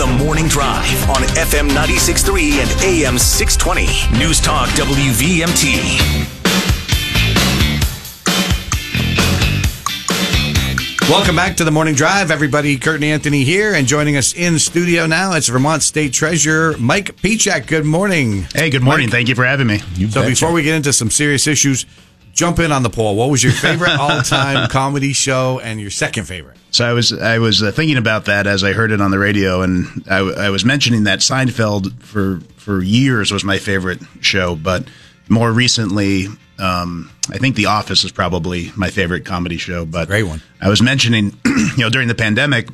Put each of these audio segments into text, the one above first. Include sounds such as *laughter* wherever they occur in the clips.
The Morning Drive on FM 96.3 and AM 620. News Talk WVMT. Welcome back to the Morning Drive, everybody. Kurt and Anthony here, and joining us in studio now, it's Vermont State Treasurer Mike Pieciak. Good morning. Hey, good morning. Mike. Thank you for having me. so before we get into some serious issues, jump in on the poll. What was your favorite *laughs* all-time comedy show and your second favorite? So I was I was uh, thinking about that as I heard it on the radio, and I, I was mentioning that Seinfeld for for years was my favorite show, but more recently, um, I think The Office is probably my favorite comedy show. But Great one. I was mentioning, *clears throat* you know, during the pandemic,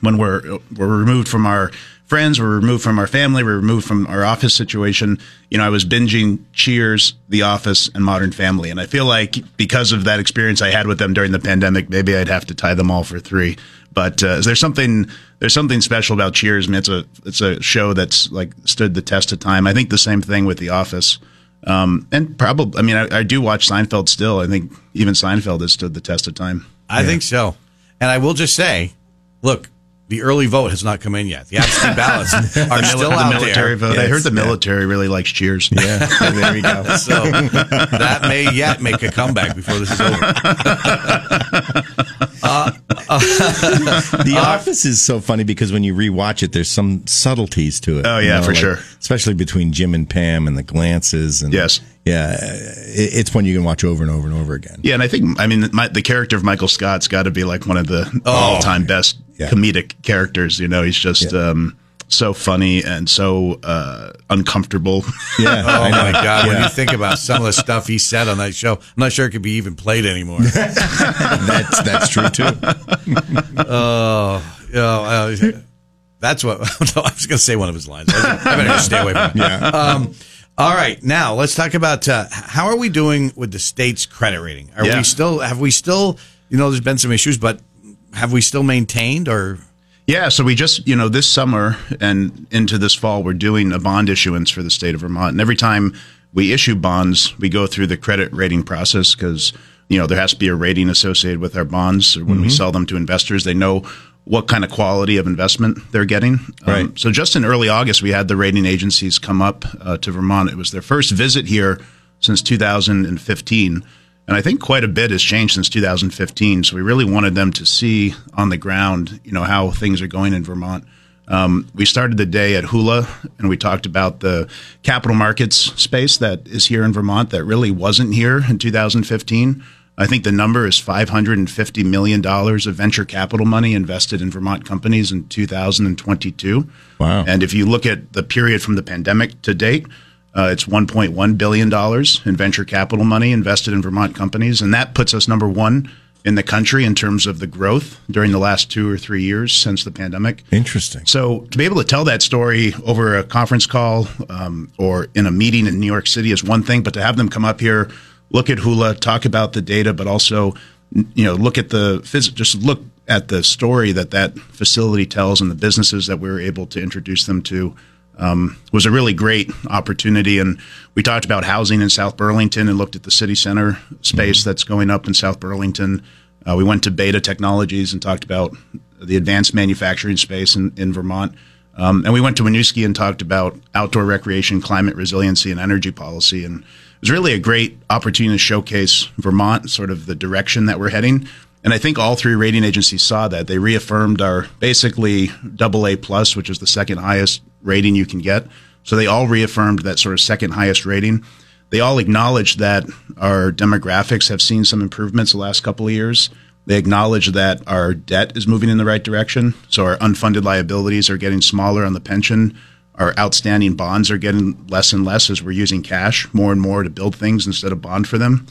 when we're we're removed from our friends, we're removed from our family, we're removed from our office situation. You know, I was binging Cheers, The Office, and Modern Family, and I feel like because of that experience I had with them during the pandemic, maybe I'd have to tie them all for three. But uh, there's something there's something special about Cheers. I mean, it's a it's a show that's like stood the test of time. I think the same thing with The Office. Um, and probably, I mean, I, I do watch Seinfeld still. I think even Seinfeld has stood the test of time. I think so. And I will just say, look, the early vote has not come in yet. The absentee *laughs* ballots are The, mili- still the out military there. vote. I heard the military really likes Cheers. Yeah, *laughs* there we go. So that may yet make a comeback before this is over. *laughs* Uh, uh, *laughs* the uh, Office is so funny because when you rewatch it, there's some subtleties to it. Oh, yeah, for sure. Especially between Jim and Pam and the glances. And Yes. yeah, it, it's one you can watch over and over and over again. Yeah, and I think I mean my, the character of Michael Scott's got to be like one of the oh, all-time best Yeah. comedic characters. You know, he's just Yeah. um, so funny and so uh, uncomfortable. Yeah, *laughs* Oh my God! When you think about some of the stuff he said on that show, I'm not sure it could be even played anymore. *laughs* that's that's true too. *laughs* Oh, uh, that's what no, I was going to say. One of his lines. I better just stay away from it. Yeah. Um, all right, now let's talk about uh, how are we doing with the state's credit rating? Are Yeah. we still? Have we still? You know, there's been some issues, but have we still maintained or? Yeah, so we just, you know, this summer and into this fall, we're doing a bond issuance for the state of Vermont. And every time we issue bonds, we go through the credit rating process because, you know, there has to be a rating associated with our bonds. When we sell them to investors, they know what kind of quality of investment they're getting. Um, Right. so just in early August, we had the rating agencies come up uh, to Vermont. It was their first visit here since 2015. And I think quite a bit has changed since 2015. So we really wanted them to see on the ground, you know, how things are going in Vermont. Um, we started the day at Hula, and we talked about the capital markets space that is here in Vermont that really wasn't here in 2015. I think the number is $550 million of venture capital money invested in Vermont companies in 2022. Wow. And if you look at the period from the pandemic to date, uh, it's 1.1 billion dollars in venture capital money invested in Vermont companies, and that puts us number one in the country in terms of the growth during the last two or three years since the pandemic. Interesting. So to be able to tell that story over a conference call um, or in a meeting in New York City is one thing, but to have them come up here, look at Hula, talk about the data, but also you know look at the phys- just look at the story that that facility tells and the businesses that we were able to introduce them to um, was a really great opportunity. And we talked about housing in South Burlington and looked at the city center space that's going up in South Burlington. Uh, we went to Beta Technologies and talked about the advanced manufacturing space in, in Vermont. Um, and we went to Winooski and talked about outdoor recreation, climate resiliency, and energy policy. And it was really a great opportunity to showcase Vermont, sort of the direction that we're heading. And I think all three rating agencies saw that. They reaffirmed our basically double A plus, which is the second highest rating you can get. So they all reaffirmed that sort of second highest rating. They all acknowledged that our demographics have seen some improvements the last couple of years. They acknowledge that our debt is moving in the right direction. So our unfunded liabilities are getting smaller on the pension. Our outstanding bonds are getting less and less as we're using cash more and more to build things instead of bond for them.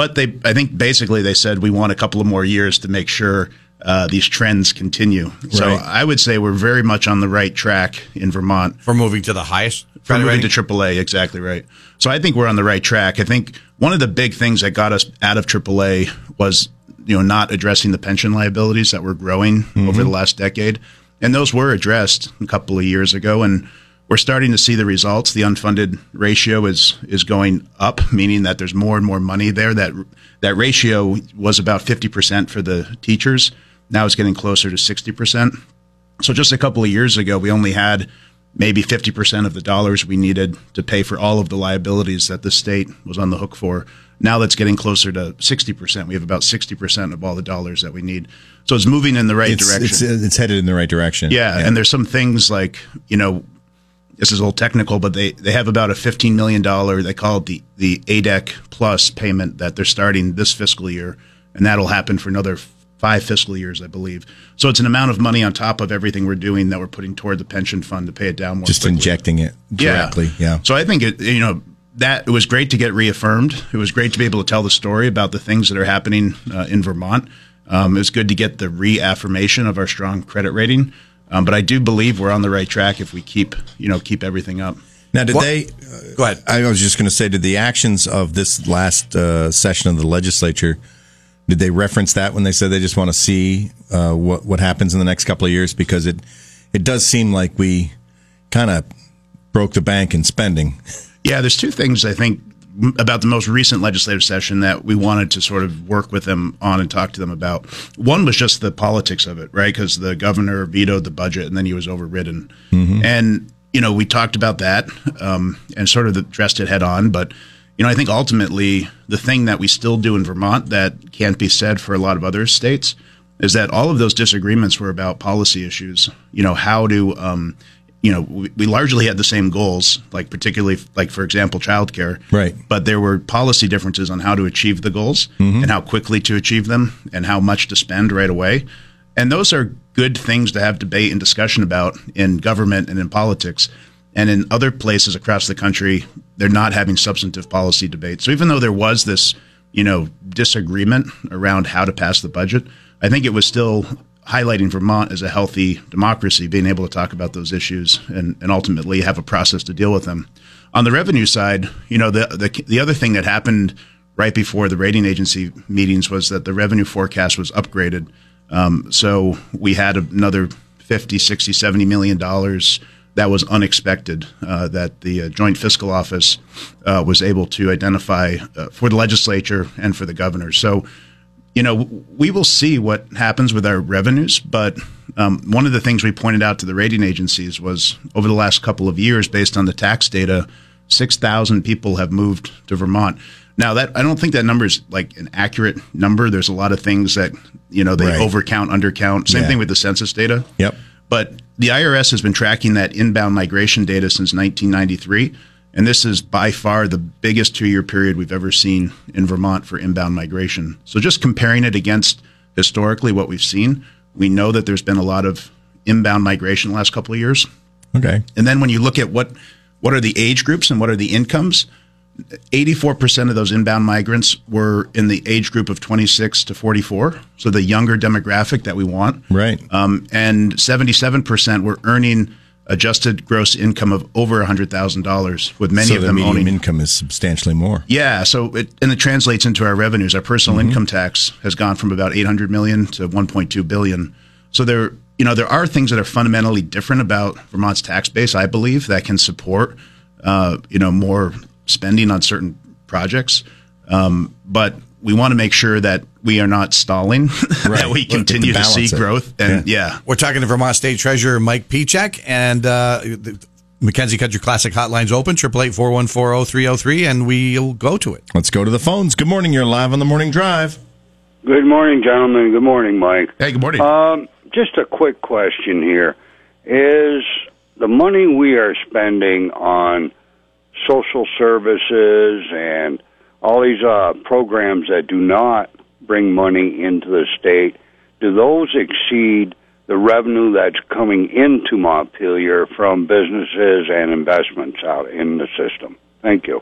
But they, I think basically they said we want a couple of more years to make sure uh, these trends continue. So I would say we're very much on the right track in Vermont For moving to the highest for moving rating? to AAA. Exactly right. So I think we're on the right track. I think one of the big things that got us out of AAA was you know not addressing the pension liabilities that were growing over the last decade, and those were addressed a couple of years ago, and we're starting to see the results. The unfunded ratio is is going up, meaning that there's more and more money there. That that ratio was about fifty percent for the teachers. Now it's getting closer to sixty percent. So just a couple of years ago, we only had maybe 50% of the dollars we needed to pay for all of the liabilities that the state was on the hook for. Now that's getting closer to 60%. We have about 60% of all the dollars that we need. So it's moving in the right It's, direction. it's, it's headed in the right direction. Yeah, and there's some things like you know, this is a little technical, but they they have about a 15 million dollar. They call it the the ADEC plus payment that they're starting this fiscal year, and that'll happen for another five fiscal years, I believe. So it's an amount of money on top of everything we're doing that we're putting toward the pension fund to pay it down more. just quickly. injecting it directly. Yeah. So I think it, you know, that it was great to get reaffirmed. It was great to be able to tell the story about the things that are happening uh, in Vermont. Um, it was good to get the reaffirmation of our strong credit rating. Um, but I do believe we're on the right track if we keep, you know, keep everything up. Now, did What- they? Go ahead. I was just going to say, did the actions of this last uh, session of the legislature, did they reference that when they said they just want to see uh, what what happens in the next couple of years? Because it it does seem like we kind of broke the bank in spending. Yeah, there's two things I think about the most recent legislative session that we wanted to sort of work with them on and talk to them about. One was just the politics of it, right? Because the governor vetoed the budget and then he was overridden. And, you know, we talked about that um, and sort of addressed it head on. But, you know, I think ultimately the thing that we still do in Vermont that can't be said for a lot of other states is that all of those disagreements were about policy issues. You know, how to, um, you know, we, we largely had the same goals, like particularly, like for example, childcare. Right. But there were policy differences on how to achieve the goals mm-hmm. and how quickly to achieve them and how much to spend right away. And those are good things to have debate and discussion about in government and in politics. And in other places across the country, they're not having substantive policy debates. So even though there was this, you know, disagreement around how to pass the budget, I think it was still highlighting Vermont as a healthy democracy, being able to talk about those issues and, and ultimately have a process to deal with them. On the revenue side, you know, the, the the other thing that happened right before the rating agency meetings was that the revenue forecast was upgraded. Um, so we had another 50, 60, 70 million dollars that was unexpected uh, that the uh, Joint Fiscal Office uh, was able to identify uh, for the legislature and for the governor. So, you know, we will see what happens with our revenues. But um, one of the things we pointed out to the rating agencies was over the last couple of years, based on the tax data, 6,000 people have moved to Vermont. Now that I don't think that number is like an accurate number. There's a lot of things that you know they Right. overcount, undercount. Same Yeah. thing with the census data. Yep. But the IRS has been tracking that inbound migration data since 1993, and this is by far the biggest two-year period we've ever seen in Vermont for inbound migration. So just comparing it against historically what we've seen, we know that there's been a lot of inbound migration the last couple of years. Okay. And then when you look at what what are the age groups and what are the incomes, 84% of those inbound migrants were in the age group of 26 to 44, so the younger demographic that we want. Right. Um, and 77% were earning adjusted gross income of over $100,000 with many so of the them median owning income is substantially more. yeah, so it and it translates into our revenues. Our personal income tax has gone from about 800 million to 1.2 billion. So there, you know, there are things that are fundamentally different about Vermont's tax base. I believe that can support, uh, you know, more spending on certain projects. Um, but we want to make sure that we are not stalling, *laughs* that we continue to see it. growth. And yeah. We're talking to Vermont State Treasurer Mike Pieciak and uh, the Mackenzie Country Classic Hotline's open, 888 and we'll go to it. Let's go to the phones. Good morning. You're live on the morning drive. Good morning, gentlemen. Good morning, Mike. Hey, good morning. Um, just a quick question here. Is the money we are spending on social services and all these uh, programs that do not bring money into the state, do those exceed the revenue that's coming into Montpelier from businesses and investments out in the system? Thank you.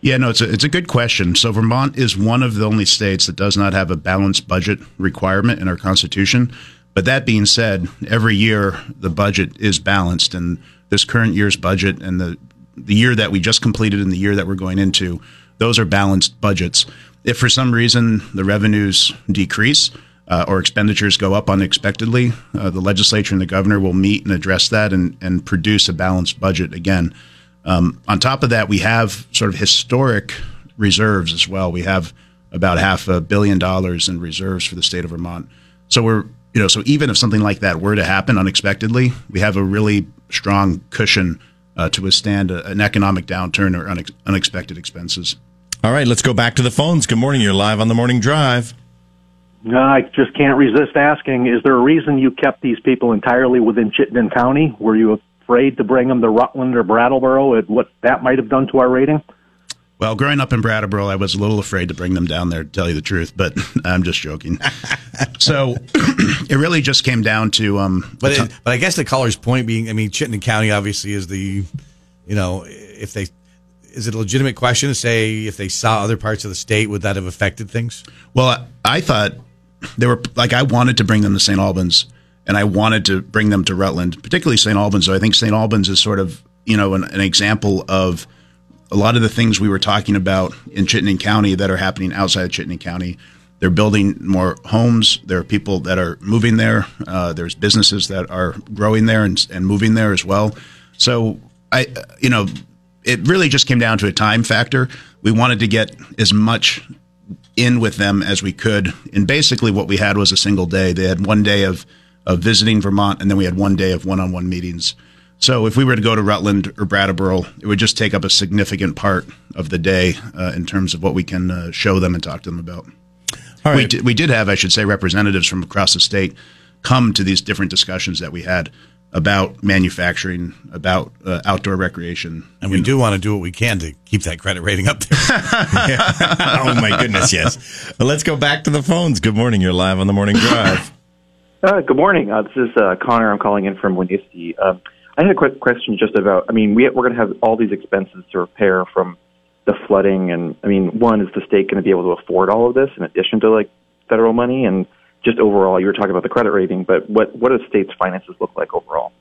Yeah, no, it's a, it's a good question. So Vermont is one of the only states that does not have a balanced budget requirement in our constitution. But that being said, every year the budget is balanced, and this current year's budget and the the year that we just completed and the year that we're going into, those are balanced budgets. If for some reason the revenues decrease uh, or expenditures go up unexpectedly, uh, the legislature and the governor will meet and address that and, and produce a balanced budget again. Um, on top of that, we have sort of historic reserves as well. We have about half a billion dollars in reserves for the state of Vermont. So we're you know, so even if something like that were to happen unexpectedly, we have a really strong cushion uh, to withstand a, an economic downturn or unex- unexpected expenses. All right, let's go back to the phones. Good morning. You're live on the morning drive. No, I just can't resist asking: Is there a reason you kept these people entirely within Chittenden County? Were you afraid to bring them to Rutland or Brattleboro? And what that might have done to our rating? Well, growing up in Brattleboro, I was a little afraid to bring them down there, to tell you the truth, but *laughs* I'm just joking. *laughs* so *clears throat* it really just came down to. Um, But it, but I guess the caller's point being, I mean, Chittenden County obviously is the, you know, if they, is it a legitimate question to say if they saw other parts of the state, would that have affected things? well, I thought they were like, I wanted to bring them to St. Albans and I wanted to bring them to Rutland, particularly St. Albans. So I think St. Albans is sort of, you know, an, an example of a lot of the things we were talking about in Chittenden County that are happening outside of Chittenden County. They're building more homes. There are people that are moving there. Uh, there's businesses that are growing there and, and moving there as well. So I, you know, it really just came down to a time factor. We wanted to get as much in with them as we could, and basically what we had was a single day. They had one day of of visiting Vermont, and then we had one day of one-on-one meetings. So if we were to go to Rutland or Brattleboro, it would just take up a significant part of the day uh, in terms of what we can uh, show them and talk to them about. We did, we did have, I should say, representatives from across the state come to these different discussions that we had about manufacturing, about uh, outdoor recreation. And we do want to do what we can to keep that credit rating up there. *laughs* oh my goodness, yes. Well, let's go back to the phones. Good morning. You're live on the morning drive. Uh, good morning. Uh, this is uh, Connor. I'm calling in from Winooski. Um, I had a quick question just about. I mean, we, we're going to have all these expenses to repair from the flooding, and I mean, one is the state going to be able to afford all of this in addition to like federal money, and just overall, you were talking about the credit rating, but what what do the state's finances look like overall?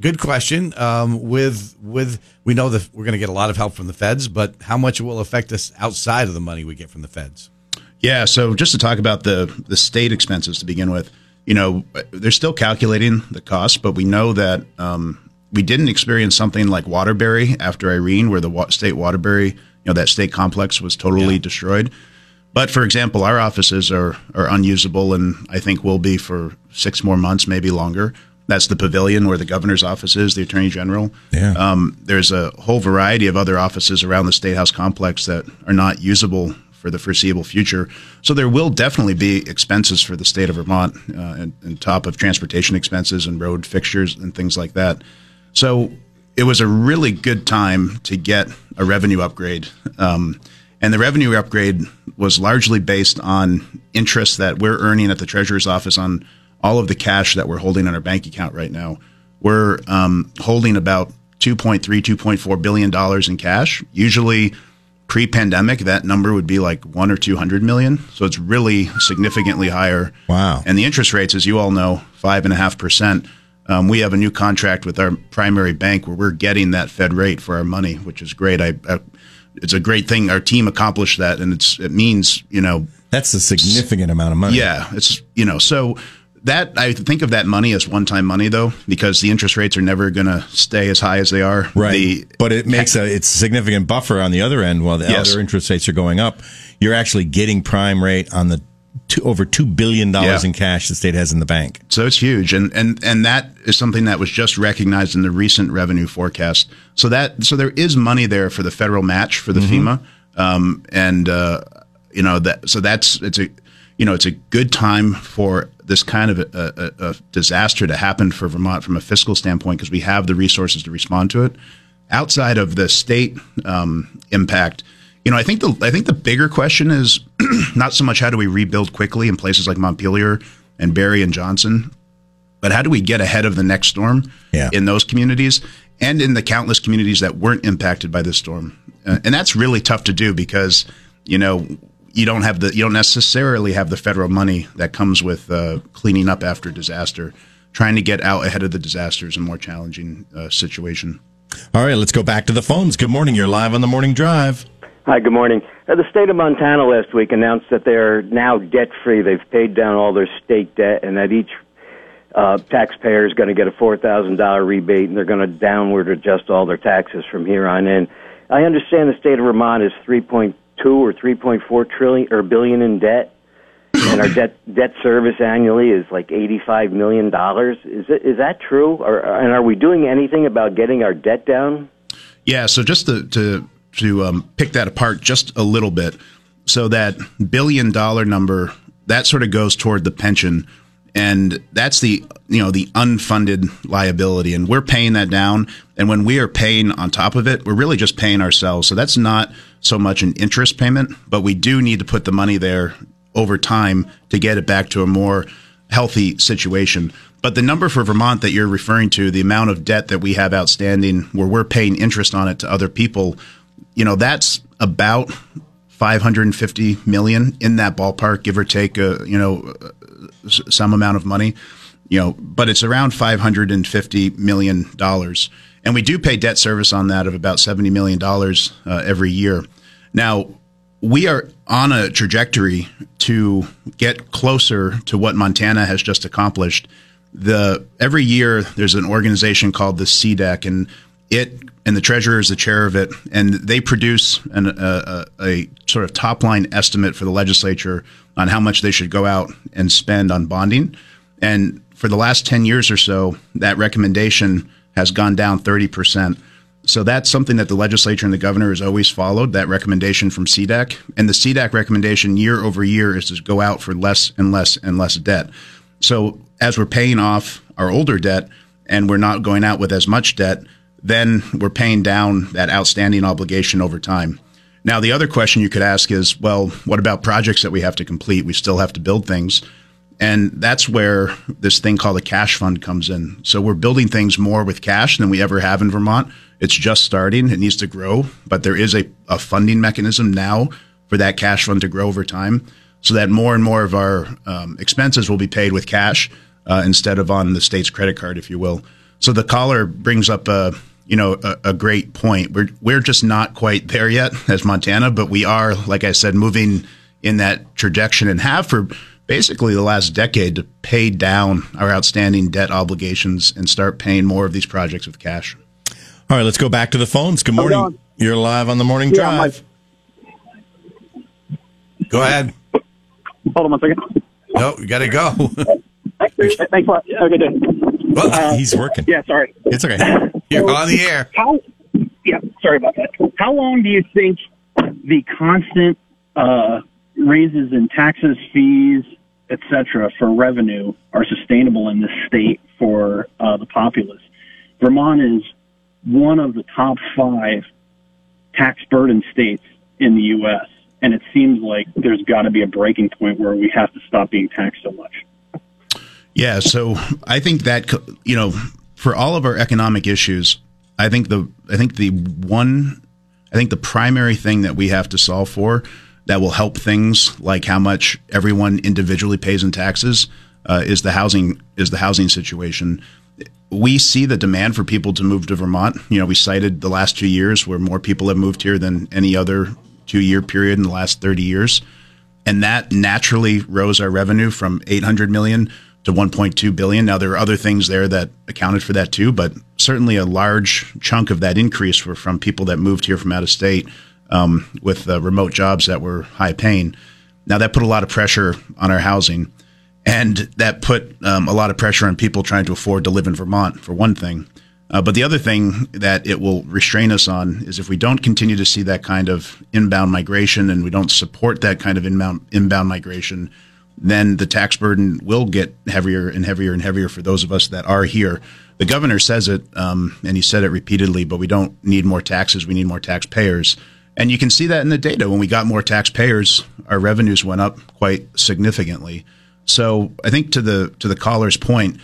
Good question. Um, with with we know that we're going to get a lot of help from the feds, but how much it will affect us outside of the money we get from the feds? Yeah. So just to talk about the the state expenses to begin with, you know, they're still calculating the cost, but we know that um, we didn't experience something like Waterbury after Irene, where the state Waterbury, you know, that state complex was totally destroyed. But for example, our offices are are unusable, and I think will be for six more months, maybe longer. That's the pavilion where the governor's office is, the attorney general. Yeah. Um, there's a whole variety of other offices around the State House complex that are not usable for the foreseeable future. So there will definitely be expenses for the state of Vermont, uh, and, and top of transportation expenses and road fixtures and things like that. So it was a really good time to get a revenue upgrade. Um, and the revenue upgrade was largely based on interest that we're earning at the treasurer's office on all of the cash that we're holding in our bank account right now. We're um, holding about 2.3, 2.4 billion dollars in cash. Usually, pre-pandemic, that number would be like one or 200 million. So it's really significantly higher. Wow. And the interest rates, as you all know, five and a half percent. Um, we have a new contract with our primary bank where we're getting that Fed rate for our money, which is great. I, I it's a great thing. Our team accomplished that, and it's it means you know That's a significant amount of money. yeah, it's you know so that I think of that money as one time money though because the interest rates are never going to stay as high as they are. Right. The, but it makes a it's a significant buffer on the other end while the Yes. other interest rates are going up. You're actually getting prime rate on the two, over two billion dollars Yeah. in cash the state has in the bank. So it's huge, and and and that is something that was just recognized in the recent revenue forecast. So that so there is money there for the federal match for the FEMA, um, and uh, you know that so that's it's a you know it's a good time for this kind of a, a, a disaster to happen for Vermont from a fiscal standpoint because we have the resources to respond to it. Outside of the state um, impact, you know, I think the I think the bigger question is *clears throat* not so much how do we rebuild quickly in places like Montpelier and Barre and Johnson, but how do we get ahead of the next storm Yeah. in those communities and in the countless communities that weren't impacted by this storm? Uh, and that's really tough to do because you know you don't have the you don't necessarily have the federal money that comes with uh, cleaning up after disaster. Trying to get out ahead of the disaster is a more challenging uh, situation. All right, let's go back to the phones. Good morning. You're live on the morning drive. Hi, good morning. Uh, the state of Montana last week announced that they're now debt free. They've paid down all their state debt, and that each uh, taxpayer is going to get a four thousand dollar rebate, and they're going to downward adjust all their taxes from here on in. I understand the state of Vermont is three point two or three point four trillion or billion in debt. and our debt debt service annually is like eighty five million dollars. Is it is that true? Or, and are we doing anything about getting our debt down? Yeah. So just to to to um, pick that apart just a little bit, so that billion dollar number that sort of goes toward the pension. And that's the you know the unfunded liability. And we're paying that down. And when we are paying on top of it we're really just paying ourselves. So that's not so much an interest payment but we do need to put the money there over time to get it back to a more healthy situation. But the number for Vermont that you're referring to the amount of debt that we have outstanding where we're paying interest on it to other people you know that's about 550 million in that ballpark give or take a you know some amount of money, you know, but it's around five hundred and fifty million dollars, and we do pay debt service on that of about seventy million dollars uh, every year. Now we are on a trajectory to get closer to what Montana has just accomplished. The every year there's an organization called the CDAAC, and it and the treasurer is the chair of it, and they produce an, a, a, a sort of top line estimate for the legislature on how much they should go out and spend on bonding. And for the last 10 years or so, that recommendation has gone down 30%. So that's something that the legislature and the governor has always followed, that recommendation from CDAAC. And the CDAAC recommendation year over year is to go out for less and less and less debt. So as we're paying off our older debt and we're not going out with as much debt, then we're paying down that outstanding obligation over time. Now, the other question you could ask is, well, what about projects that we have to complete? We still have to build things. And that's where this thing called a cash fund comes in. So we're building things more with cash than we ever have in Vermont. It's just starting. It needs to grow, but there is a, a funding mechanism now for that cash fund to grow over time so that more and more of our um, expenses will be paid with cash uh, instead of on the state's credit card, if you will. So the caller brings up a, you know, a, a, great point. We're we're just not quite there yet as Montana, but we are, like I said, moving in that trajectory and have for basically the last decade to pay down our outstanding debt obligations and start paying more of these projects with cash. All right, let's go back to the phones. Good morning. You're live on the morning yeah, drive. My... Go ahead. Hold on one second. No, you got to go. *laughs* Thanks a lot. Have a good day. Well, uh, he's working. Yeah, sorry. It's okay. You're on the air. How? Yeah, sorry about that. How long do you think the constant uh, raises in taxes, fees, etc., for revenue are sustainable in this state for uh, the populace? Vermont is one of the top five tax burden states in the U.S., and it seems like there's got to be a breaking point where we have to stop being taxed so much. Yeah, so I think that you know, for all of our economic issues, I think the I think the one I think the primary thing that we have to solve for that will help things like how much everyone individually pays in taxes uh, is the housing is the housing situation. We see the demand for people to move to Vermont. You know, we cited the last two years where more people have moved here than any other two year period in the last thirty years, and that naturally rose our revenue from eight hundred million to 1.2 billion. Now there are other things there that accounted for that too, but certainly a large chunk of that increase were from people that moved here from out of state um, with uh, remote jobs that were high paying. Now that put a lot of pressure on our housing, and that put um, a lot of pressure on people trying to afford to live in Vermont for one thing. Uh, but the other thing that it will restrain us on is if we don't continue to see that kind of inbound migration and we don't support that kind of inbound inbound migration, then the tax burden will get heavier and heavier and heavier for those of us that are here. The governor says it, um, and he said it repeatedly, but we don't need more taxes. We need more taxpayers. And you can see that in the data. When we got more taxpayers, our revenues went up quite significantly. So I think to the to the caller's point,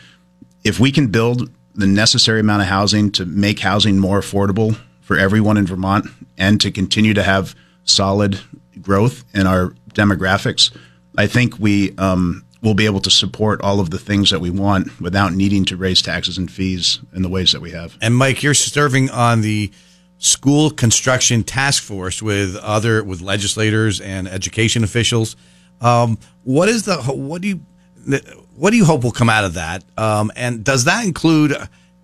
if we can build the necessary amount of housing to make housing more affordable for everyone in Vermont and to continue to have solid growth in our demographics, I think we um, will be able to support all of the things that we want without needing to raise taxes and fees in the ways that we have. And Mike, you're serving on the school construction task force with other with legislators and education officials. Um, what is the what do you what do you hope will come out of that? Um, and does that include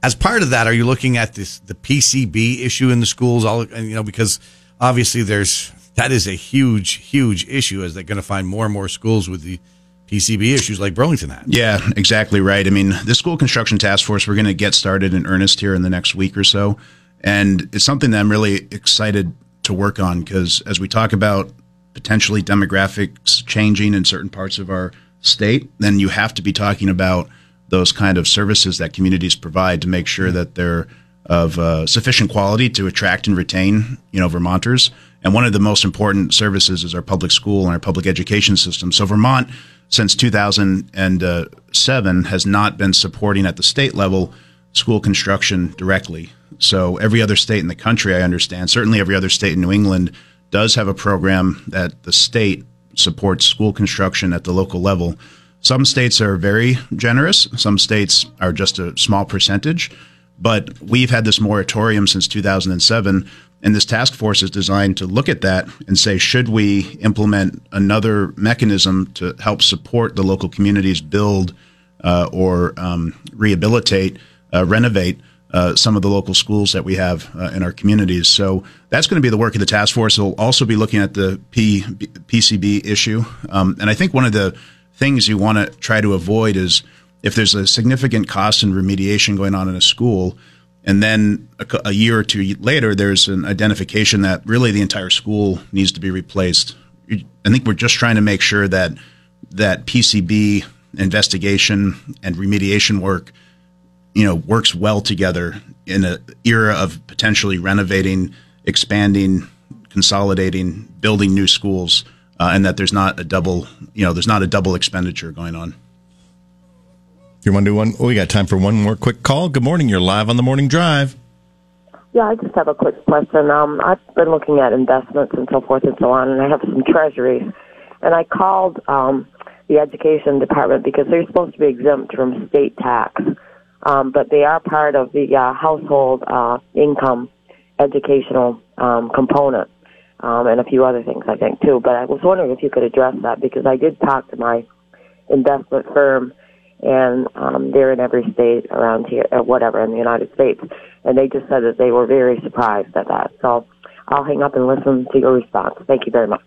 as part of that? Are you looking at this the PCB issue in the schools? All you know because obviously there's that is a huge, huge issue as they're going to find more and more schools with the PCB issues like Burlington had. Yeah, exactly right. I mean, the school construction task force, we're going to get started in earnest here in the next week or so. And it's something that I'm really excited to work on because as we talk about potentially demographics changing in certain parts of our state, then you have to be talking about those kind of services that communities provide to make sure that they're of uh, sufficient quality to attract and retain, you know, Vermonters. And one of the most important services is our public school and our public education system. So Vermont, since 2007, has not been supporting at the state level school construction directly. So every other state in the country, I understand, certainly every other state in New England, does have a program that the state supports school construction at the local level. Some states are very generous. Some states are just a small percentage. But we've had this moratorium since 2007, and this task force is designed to look at that and say, should we implement another mechanism to help support the local communities build uh, or um, rehabilitate, uh, renovate uh, some of the local schools that we have uh, in our communities. So that's going to be the work of the task force. It'll also be looking at the P, PCB issue. Um, and I think one of the things you want to try to avoid is if there's a significant cost in remediation going on in a school, and then a, a, year or two later, there's an identification that really the entire school needs to be replaced. I think we're just trying to make sure that that PCB investigation and remediation work, you know, works well together in an era of potentially renovating, expanding, consolidating, building new schools, uh, and that there's not a double, you know, there's not a double expenditure going on. You want to do one? Oh, we got time for one more quick call. Good morning. You're live on the morning drive. Yeah, I just have a quick question. Um, I've been looking at investments and so forth and so on, and I have some treasuries. And I called um, the education department because they're supposed to be exempt from state tax, um, but they are part of the uh, household uh, income educational um, component, um, and a few other things I think too. But I was wondering if you could address that because I did talk to my investment firm and um, they're in every state around here, or uh, whatever, in the United States. And they just said that they were very surprised at that. So I'll hang up and listen to your response. Thank you very much.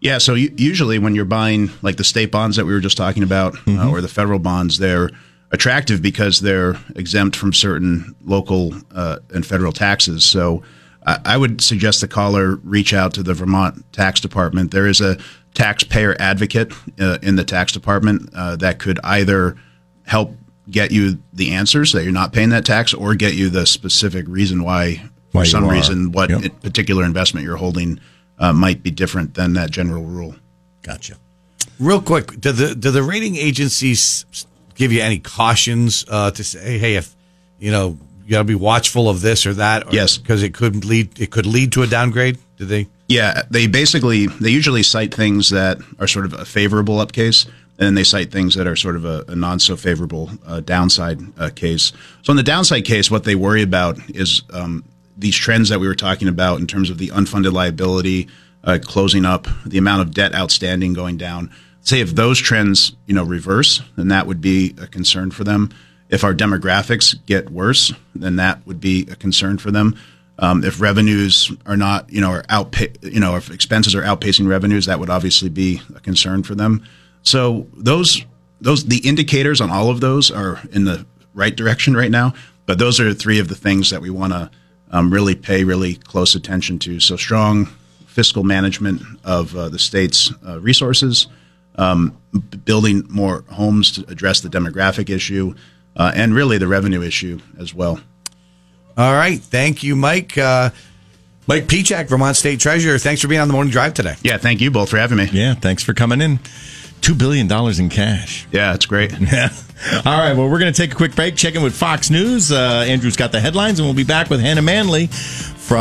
Yeah, so usually when you're buying like the state bonds that we were just talking about, uh, mm-hmm. uh, or the federal bonds, they're attractive because they're exempt from certain local uh, and federal taxes. So I would suggest the caller reach out to the Vermont Tax Department. There is a taxpayer advocate uh, in the tax department uh, that could either help get you the answers that you're not paying that tax or get you the specific reason why, for some reason, what yep. particular investment you're holding uh, might be different than that general rule. Gotcha. Real quick, do the do the rating agencies give you any cautions uh, to say, hey, if you know you got to be watchful of this or that? Or, yes, because it could lead it could lead to a downgrade. Do they? Yeah, they basically they usually cite things that are sort of a favorable up case, and then they cite things that are sort of a, a non so favorable uh, downside uh, case. So in the downside case, what they worry about is um, these trends that we were talking about in terms of the unfunded liability uh, closing up, the amount of debt outstanding going down. Say if those trends you know reverse, then that would be a concern for them. If our demographics get worse, then that would be a concern for them. Um, if revenues are not, you know, are outpa- you know, if expenses are outpacing revenues, that would obviously be a concern for them. So those those the indicators on all of those are in the right direction right now. But those are three of the things that we want to um, really pay really close attention to. So strong fiscal management of uh, the state's uh, resources, um, b- building more homes to address the demographic issue, uh, and really the revenue issue as well. All right. Thank you, Mike. Uh, Mike Pieciak, Vermont State Treasurer. Thanks for being on the morning drive today. Yeah, thank you both for having me. Yeah, thanks for coming in. $2 billion in cash. Yeah, it's great. Yeah. *laughs* All right, well, we're going to take a quick break, check in with Fox News. Uh, Andrew's got the headlines, and we'll be back with Hannah Manley from.